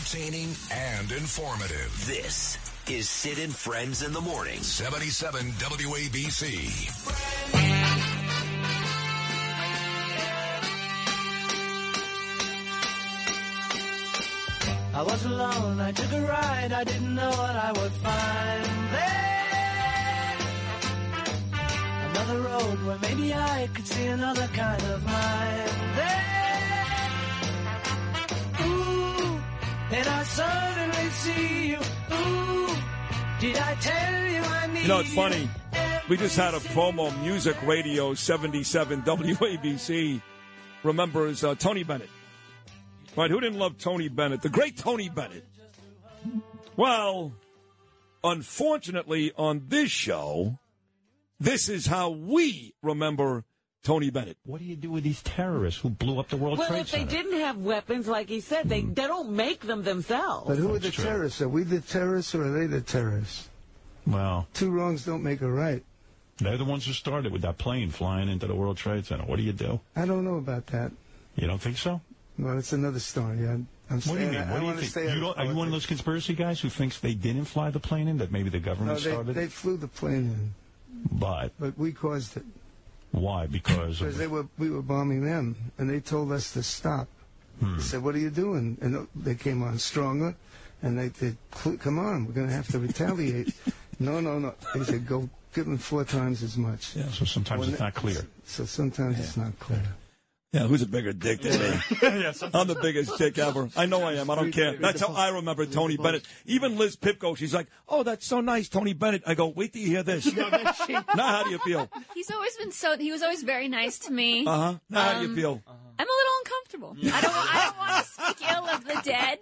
entertaining and informative. This is Sid and Friends in the Morning. 77 WABC. I was alone, I took a ride, I didn't know what I would find there. Another road where maybe I could see another kind of mind there. And I suddenly see you. Ooh, did I tell you I need You know, it's funny. We just had a promo music radio 77 WABC remembers uh, Tony Bennett. Right, who didn't love Tony Bennett? The great Tony Bennett. Well, unfortunately, on this show, this is how we remember Tony Bennett. What do you do with these terrorists who blew up the World Well, Trade Center? Well, if they didn't have weapons, like he said, they, hmm. they don't make them themselves. But who are the true. terrorists? Are we the terrorists or are they the terrorists? Well, Two wrongs don't make a right. they're the ones who started with that plane flying into the World Trade Center. What do you do? I don't know about that. You don't think so? Well, it's another story. I, I'm What do you staying- mean? I, What do you think? You don't, are you one of those conspiracy guys who thinks they didn't fly the plane in? That maybe the No, government they, started they flew the plane in, But but we caused it why? Because because they were we were bombing them, and they told us to stop. Hmm. They said, "What are you doing?" And they came on stronger, and they said, "Come on, we're going to have to retaliate." no, no, no. They said, "Go give them four times as much." Yeah. so sometimes When it's not clear. So sometimes it's not clear. Yeah, who's a bigger dick than me? I'm the biggest dick ever. I know I am. I don't care. That's how I remember Tony Bennett. Even Liz Pipko, she's like, "Oh, that's so nice, Tony Bennett." I go, "Wait till you hear this." now, how do you feel? He's always been so. He was always very nice to me. Uh huh. Now, how do you Um, feel? I'm a little uncomfortable. I don't. I don't want to speak ill of the dead.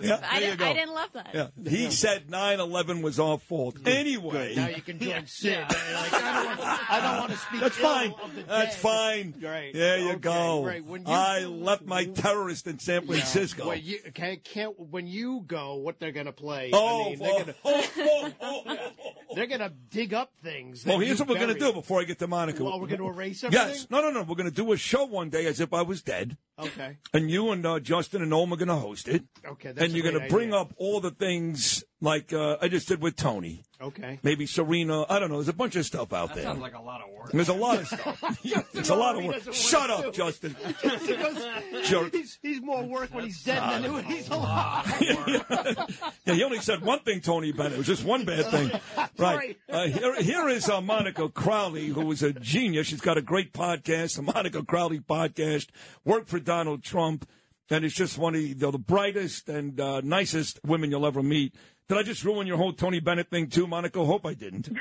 Yeah, I, didn't. I didn't love that. Yeah, he said 9/11 was our fault. Anyway, Now you can join Sid. Like, I don't want. I don't want to speak. That's ill fine. Of the dead. That's dead. fine. Right. There you Okay, go. Right. When you, I left my terrorist in San Francisco. When you can't, can't when you go, what they're gonna play? Oh, I mean, they're oh, gonna oh, oh, oh, oh, oh. They're gonna dig up things. Well, here's what we're going to do before I get to Monica. Well, we're gonna erase everything? Yes. No, no, no. We're going to do a show one day as if I was dead. Okay. And you and uh, Justin and Noam are going to host it. Okay. That's and you're going to bring up all the things like uh, I just did with Tony. Okay. Maybe Serena. I don't know. There's a bunch of stuff out there. Sounds like a lot of work. There's a lot of stuff. Yeah, There's a lot of work. Shut up, do. Justin. because Jerk. he's, he's more work when he's dead than when he's alive. yeah, he only said one thing, Tony Bennett. It was just one bad thing. Right. Uh, here, here is uh, Monica Crowley, who is a genius. She's got a great podcast, the Monica Crowley podcast. Worked for Donald Trump, and is just one of the, the brightest and uh, nicest women you'll ever meet. Did I just ruin your whole Tony Bennett thing too, Monica? Hope I didn't.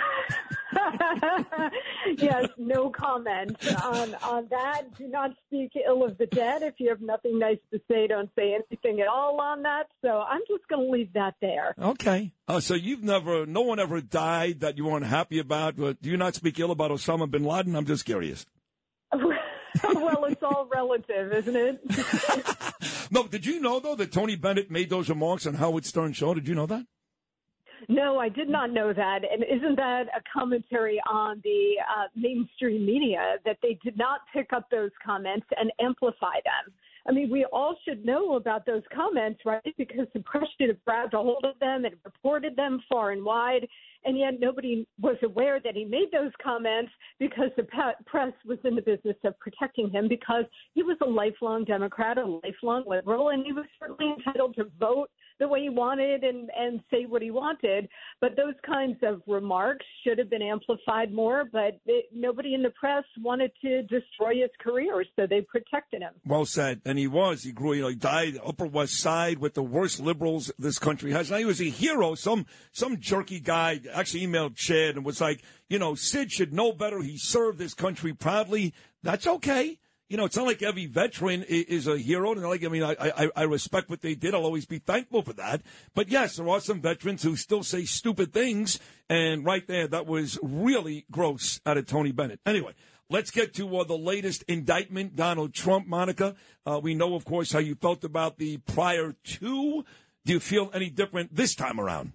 yes, no comment on on that. Do not speak ill of the dead. If you have nothing nice to say, don't say anything at all on that. So I'm just going to leave that there. Okay. Oh, so you've never, no one ever died that you weren't happy about. But do you not speak ill about Osama bin Laden? I'm just curious. well, it's all relative, isn't it? No, did you know though that Tony Bennett made those remarks on Howard Stern show? Did you know that? No, I did not know that. And isn't that a commentary on the uh, mainstream media that they did not pick up those comments and amplify them? I mean, we all should know about those comments, right? Because the press should have grabbed a hold of them and reported them far and wide. And yet nobody was aware that he made those comments because the press was in the business of protecting him because he was a lifelong Democrat, a lifelong liberal, and he was certainly entitled to vote the way he wanted and, and say what he wanted. But those kinds of remarks should have been amplified more, but it, nobody in the press wanted to destroy his career, so they protected him. Well said. And he was. He grew. You know, he died Upper West Side with the worst liberals this country has. Now he was a hero. Some some jerky guy actually emailed Chad and was like, you know, Sid should know better. He served this country proudly. That's okay. You know, it's not like every veteran is a hero. And like, I mean, I, I, I respect what they did. I'll always be thankful for that. But yes, there are some veterans who still say stupid things. And right there, that was really gross out of Tony Bennett. Anyway, let's get to uh, the latest indictment, Donald Trump, Monica. Uh, we know, of course, how you felt about the prior two. Do you feel any different this time around?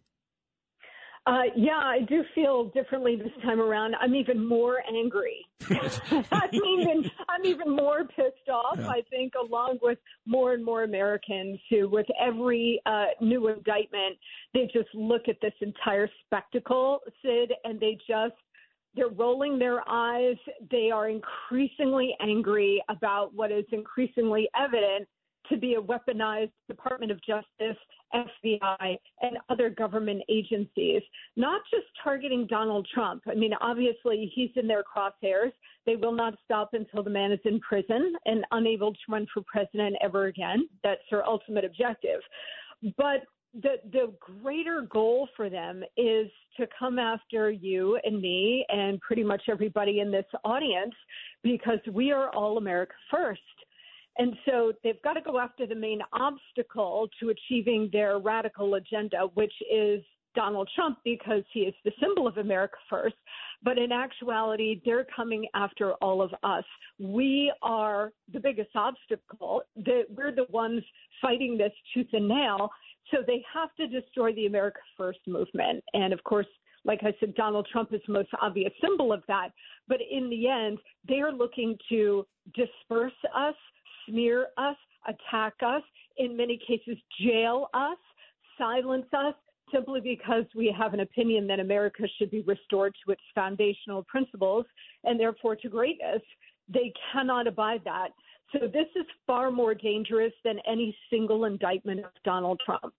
Uh, yeah, I do feel differently this time around. I'm even more angry. I'm even I'm even more pissed off. Yeah. I think, along with more and more Americans who, with every uh, new indictment, they just look at this entire spectacle, Sid, and they just they're rolling their eyes. They are increasingly angry about what is increasingly evident to be a weaponized Department of Justice, FBI, and other government agencies, not just targeting Donald Trump. I mean, obviously, he's in their crosshairs. They will not stop until the man is in prison and unable to run for president ever again. That's their ultimate objective. But the the greater goal for them is to come after you and me and pretty much everybody in this audience because we are all America first. And so they've got to go after the main obstacle to achieving their radical agenda, which is Donald Trump because he is the symbol of America first. But in actuality, they're coming after all of us. We are the biggest obstacle. We're the ones fighting this tooth and nail. So they have to destroy the America First movement. And of course, like I said, Donald Trump is the most obvious symbol of that. But in the end, they are looking to disperse us, smear us, attack us, in many cases, jail us, silence us, simply because we have an opinion that America should be restored to its foundational principles and therefore to greatness. They cannot abide that. So this is far more dangerous than any single indictment of Donald Trump.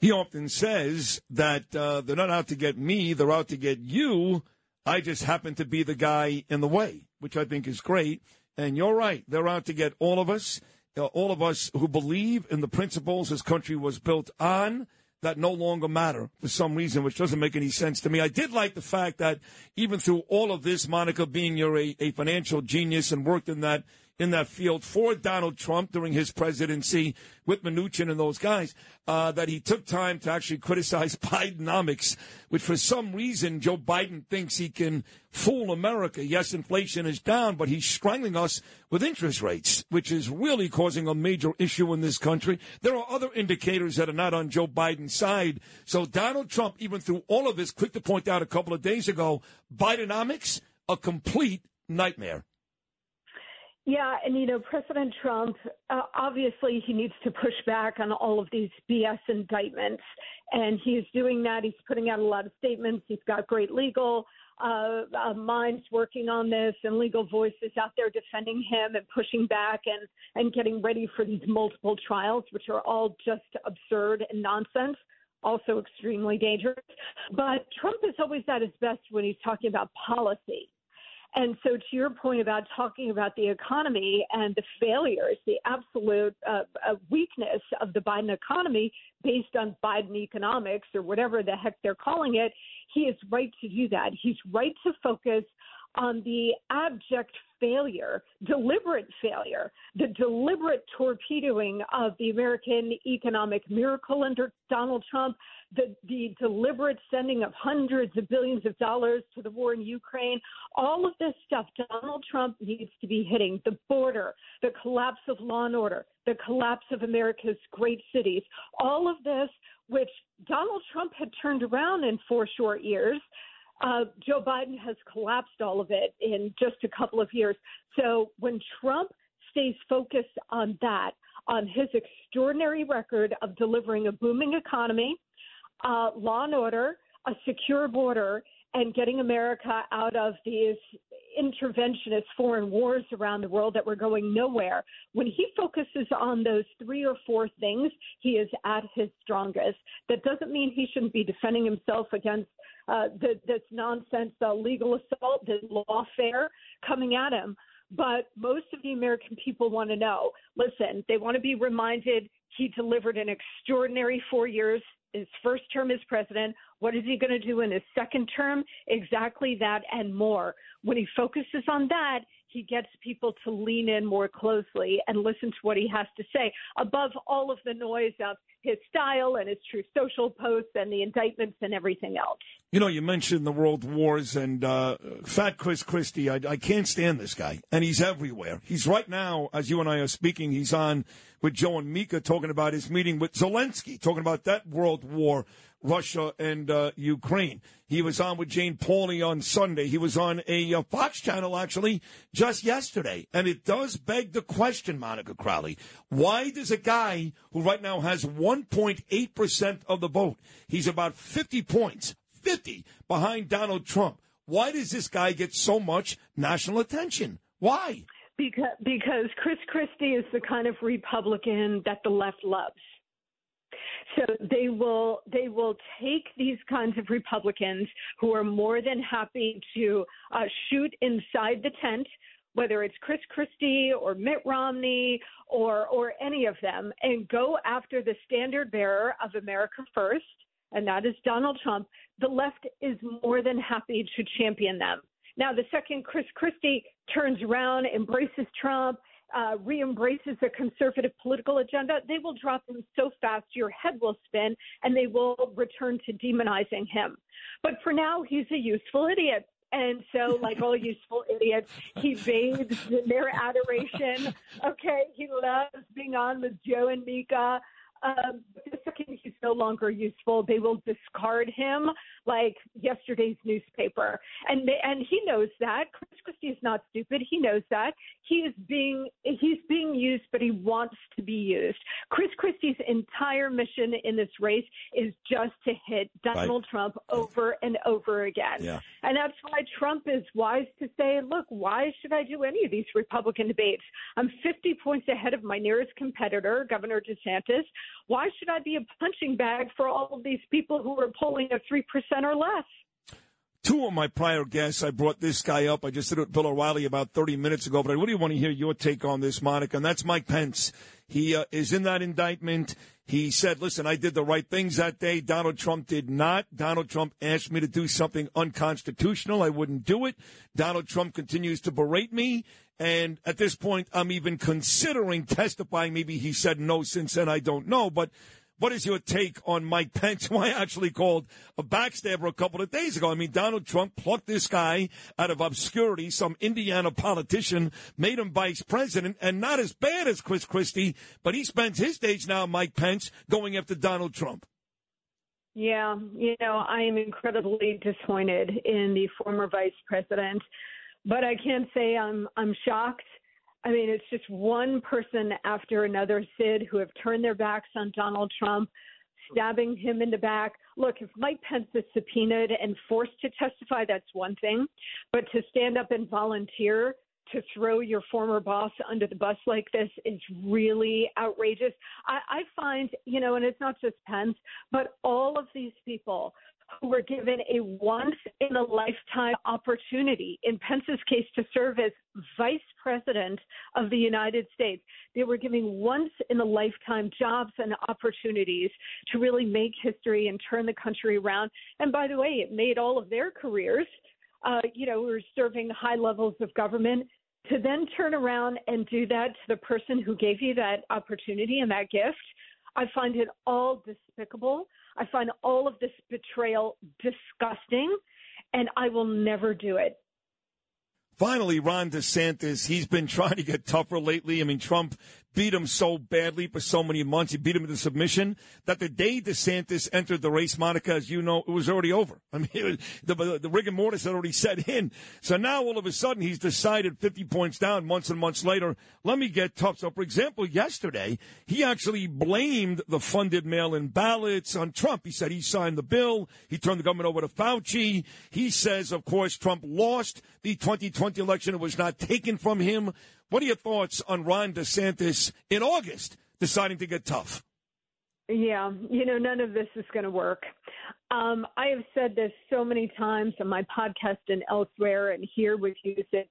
He often says that uh, they're not out to get me, they're out to get you. I just happen to be the guy in the way, which I think is great. And you're right, they're out to get all of us, uh, all of us who believe in the principles this country was built on that no longer matter for some reason, which doesn't make any sense to me. I did like the fact that even through all of this, Monica, being you're a, a financial genius and worked in that in that field for Donald Trump during his presidency with Mnuchin and those guys, uh, that he took time to actually criticize Bidenomics, which for some reason Joe Biden thinks he can fool America. Yes, inflation is down, but he's strangling us with interest rates, which is really causing a major issue in this country. There are other indicators that are not on Joe Biden's side. So Donald Trump, even through all of this, quick to point out a couple of days ago, Bidenomics, a complete nightmare. Yeah, and you know, President Trump, uh, obviously, he needs to push back on all of these BS indictments, and he's doing that. He's putting out a lot of statements. He's got great legal uh, uh, minds working on this, and legal voices out there defending him and pushing back and and getting ready for these multiple trials, which are all just absurd and nonsense. Also, extremely dangerous. But Trump is always at his best when he's talking about policy. And so, to your point about talking about the economy and the failures, the absolute uh, uh, weakness of the Biden economy based on Biden economics or whatever the heck they're calling it, he is right to do that. He's right to focus on the abject failure, deliberate failure, the deliberate torpedoing of the American economic miracle under Donald Trump, the, the deliberate sending of hundreds of billions of dollars to the war in Ukraine, all of this stuff Donald Trump needs to be hitting the border, the collapse of law and order, the collapse of America's great cities, all of this, which Donald Trump had turned around in four short years. Uh, Joe Biden has collapsed all of it in just a couple of years. So when Trump stays focused on that, on his extraordinary record of delivering a booming economy, uh, law and order, a secure border, and getting America out of these interventionist foreign wars around the world that were going nowhere. When he focuses on those three or four things, he is at his strongest. That doesn't mean he shouldn't be defending himself against uh, the, this nonsense uh, legal assault, this lawfare coming at him. But most of the American people want to know listen, they want to be reminded he delivered an extraordinary four years his first term as president. What is he going to do in his second term? Exactly that and more. When he focuses on that, he gets people to lean in more closely and listen to what he has to say, above all of the noise of his style and his Truth Social posts and the indictments and everything else. You know, you mentioned the world wars and uh, Fat Chris Christie. I, I can't stand this guy, and he's everywhere. He's right now, as you and I are speaking, he's on with Joe and Mika talking about his meeting with Zelensky, talking about that world war Russia and uh, Ukraine. He was on with Jane Pauley on Sunday. He was on a uh, Fox channel actually just yesterday. And it does beg the question, Monica Crowley, why does a guy who right now has 1.8% of the vote, he's about 50 points, 50 behind Donald Trump. Why does this guy get so much national attention? Why? Because because Chris Christie is the kind of Republican that the left loves. So they will they will take these kinds of Republicans who are more than happy to uh, shoot inside the tent, whether it's Chris Christie or Mitt Romney or or any of them, and go after the standard bearer of America First, and that is Donald Trump. The left is more than happy to champion them. Now, the second Chris Christie turns around, embraces Trump, uh, re-embraces a conservative political agenda, they will drop him so fast your head will spin, and they will return to demonizing him. But for now, he's a useful idiot. And so, like all useful idiots, he bathes in their adoration. Okay, he loves being on with Joe and Mika. Um, the second he's no longer useful, they will discard him like yesterday's newspaper. And they, and he knows that. Chris Christie is not stupid. He knows that. He is being he's being used, but he wants to be used. Chris Christie's entire mission in this race is just to hit Donald right. Trump over and over again. Yeah. And that's why Trump is wise to say, look, why should I do any of these Republican debates? I'm 50 points ahead of my nearest competitor, Governor DeSantis. Why should I be a punching bag for all of these people who are polling at 3% or less? Two of my prior guests, I brought this guy up. I just did it with Bill O'Reilly about 30 minutes ago, but I really want to hear your take on this, Monica, and that's Mike Pence. He uh, is in that indictment. He said, listen, I did the right things that day. Donald Trump did not. Donald Trump asked me to do something unconstitutional. I wouldn't do it. Donald Trump continues to berate me. And at this point, I'm even considering testifying. Maybe he said no since then. I don't know. But what is your take on Mike Pence, who I actually called a backstabber a couple of days ago? I mean, Donald Trump plucked this guy out of obscurity, some Indiana politician, made him vice president, and not as bad as Chris Christie, but he spends his days now, Mike Pence, going after Donald Trump. Yeah, you know, I am incredibly disappointed in the former vice president but I can't say I'm I'm shocked. I mean, it's just one person after another, Sid, who have turned their backs on Donald Trump, stabbing him in the back. Look, if Mike Pence is subpoenaed and forced to testify, that's one thing. But to stand up and volunteer to throw your former boss under the bus like this is really outrageous. I, I find, you know, and it's not just Pence, but all of these people who were given a once in a lifetime opportunity, in Pence's case, to serve as vice president of the United States. They were given once in a lifetime jobs and opportunities to really make history and turn the country around. And by the way, it made all of their careers. Uh, you know, we were serving high levels of government to then turn around and do that to the person who gave you that opportunity and that gift. I find it all despicable. I find all of this betrayal disgusting, and I will never do it. Finally, Ron DeSantis, he's been trying to get tougher lately. I mean, Trump beat him so badly for so many months. He beat him into submission that the day DeSantis entered the race, Monica, as you know, it was already over. I mean, was, the, the rigor mortis had already set in. So now all of a sudden he's decided 50 points down months and months later, let me get tough. So, for example, yesterday, he actually blamed the funded mail-in ballots on Trump. He said he signed the bill. He turned the government over to Fauci. He says, of course, Trump lost the 2020 election. It was not taken from him. What are your thoughts on Ron DeSantis in August deciding to get tough? Yeah, you know, none of this is going to work. Um, I have said this so many times on my podcast and elsewhere, and here with you that,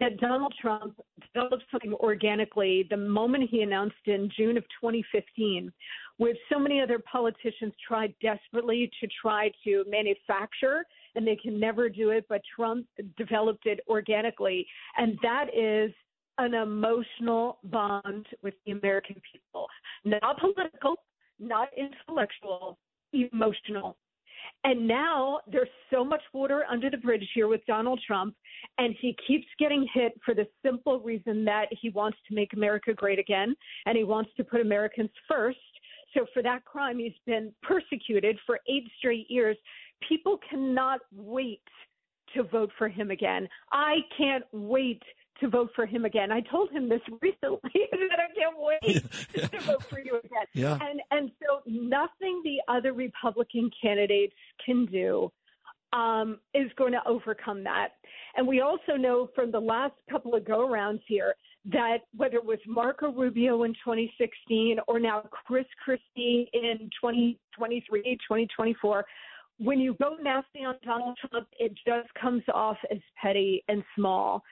that Donald Trump developed something organically the moment he announced in June of 2015, with so many other politicians tried desperately to try to manufacture, and they can never do it, but Trump developed it organically. And that is an emotional bond with the American people, not political, not intellectual, emotional. And now there's so much water under the bridge here with Donald Trump, and he keeps getting hit for the simple reason that he wants to make America great again and he wants to put Americans first. So for that crime, he's been persecuted for eight straight years. People cannot wait to vote for him again. I can't wait to vote for him again. I told him this recently that I can't wait to vote for you again. Yeah. And and so nothing the other Republican candidates can do um, is going to overcome that. And we also know from the last couple of go rounds here that whether it was Marco Rubio in 2016 or now Chris Christie in 2023, 2024, when you go nasty on Donald Trump, it just comes off as petty and small.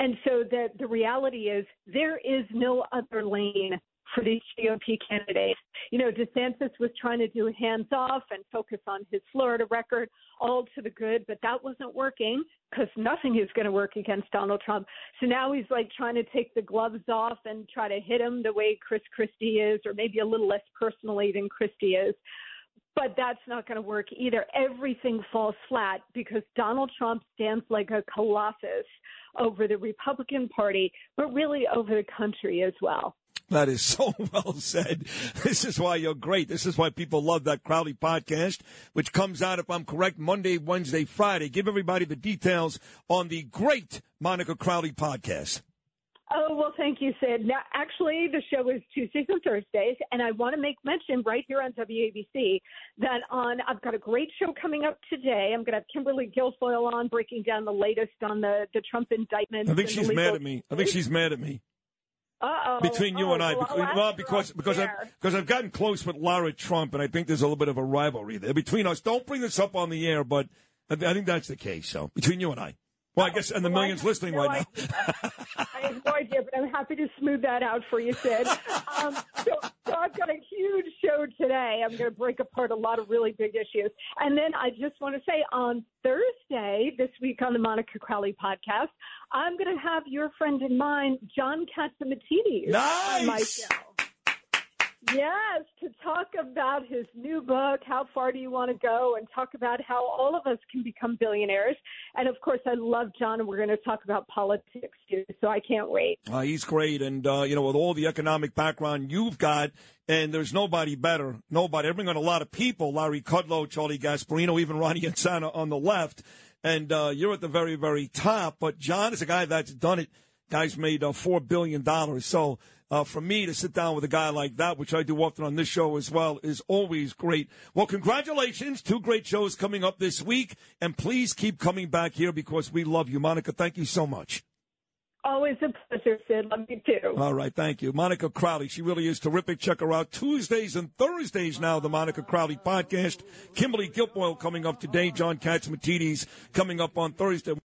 And so the the reality is there is no other lane for these GOP candidates. You know, DeSantis was trying to do hands off and focus on his Florida record, all to the good, but that wasn't working because nothing is going to work against Donald Trump. So now he's like trying to take the gloves off and try to hit him the way Chris Christie is, or maybe a little less personally than Christie is. But that's not going to work either. Everything falls flat because Donald Trump stands like a colossus over the Republican Party, but really over the country as well. That is so well said. This is why you're great. This is why people love that Crowley podcast, which comes out, if I'm correct, Monday, Wednesday, Friday. Give everybody the details on the great Monica Crowley podcast. Oh, well, thank you, Sid. Now, actually, the show is Tuesdays and Thursdays, and I want to make mention right here on WABC that on I've got a great show coming up today. I'm going to have Kimberly Guilfoyle on breaking down the latest on the, the Trump indictment. I think she's mad at me. I think she's mad at me. Uh-oh. Between you oh, and I, well, I'll well, because because I've because I've gotten close with Lara Trump, and I think there's a little bit of a rivalry there between us. Don't bring this up on the air, but I, I think that's the case. So between you and I, well, I oh, guess and the Well, millions listening no right now. idea. have no idea, but I'm happy to smooth that out for you, Sid. Um, so, so I've got a huge show today. I'm going to break apart a lot of really big issues. And then I just want to say on Thursday, this week on the Monica Crowley podcast, I'm going to have your friend and mine, John my Nice. Yes, to talk about his new book, How Far Do You Want to Go, and talk about how all of us can become billionaires. And of course, I love John, and we're going to talk about politics too, so I can't wait. Uh, he's great, and uh, you know, with all the economic background you've got, and there's nobody better. Nobody. I bring on a lot of people: Larry Kudlow, Charlie Gasparino, even Ronnie Insana on the left. And uh, you're at the very, very top. But John is a guy that's done it. Guy's made uh, four billion dollars. So uh, for me to sit down with a guy like that, which I do often on this show as well, is always great. Well, congratulations! Two great shows coming up this week, and please keep coming back here because we love you, Monica. Thank you so much. Always a pleasure, Sid. Love you too. All right, thank you. Monica Crowley, she really is terrific. Check her out Tuesdays and Thursdays now, the Monica Crowley podcast. Kimberly Guilfoyle coming up today, John Katzmatidis coming up on Thursday.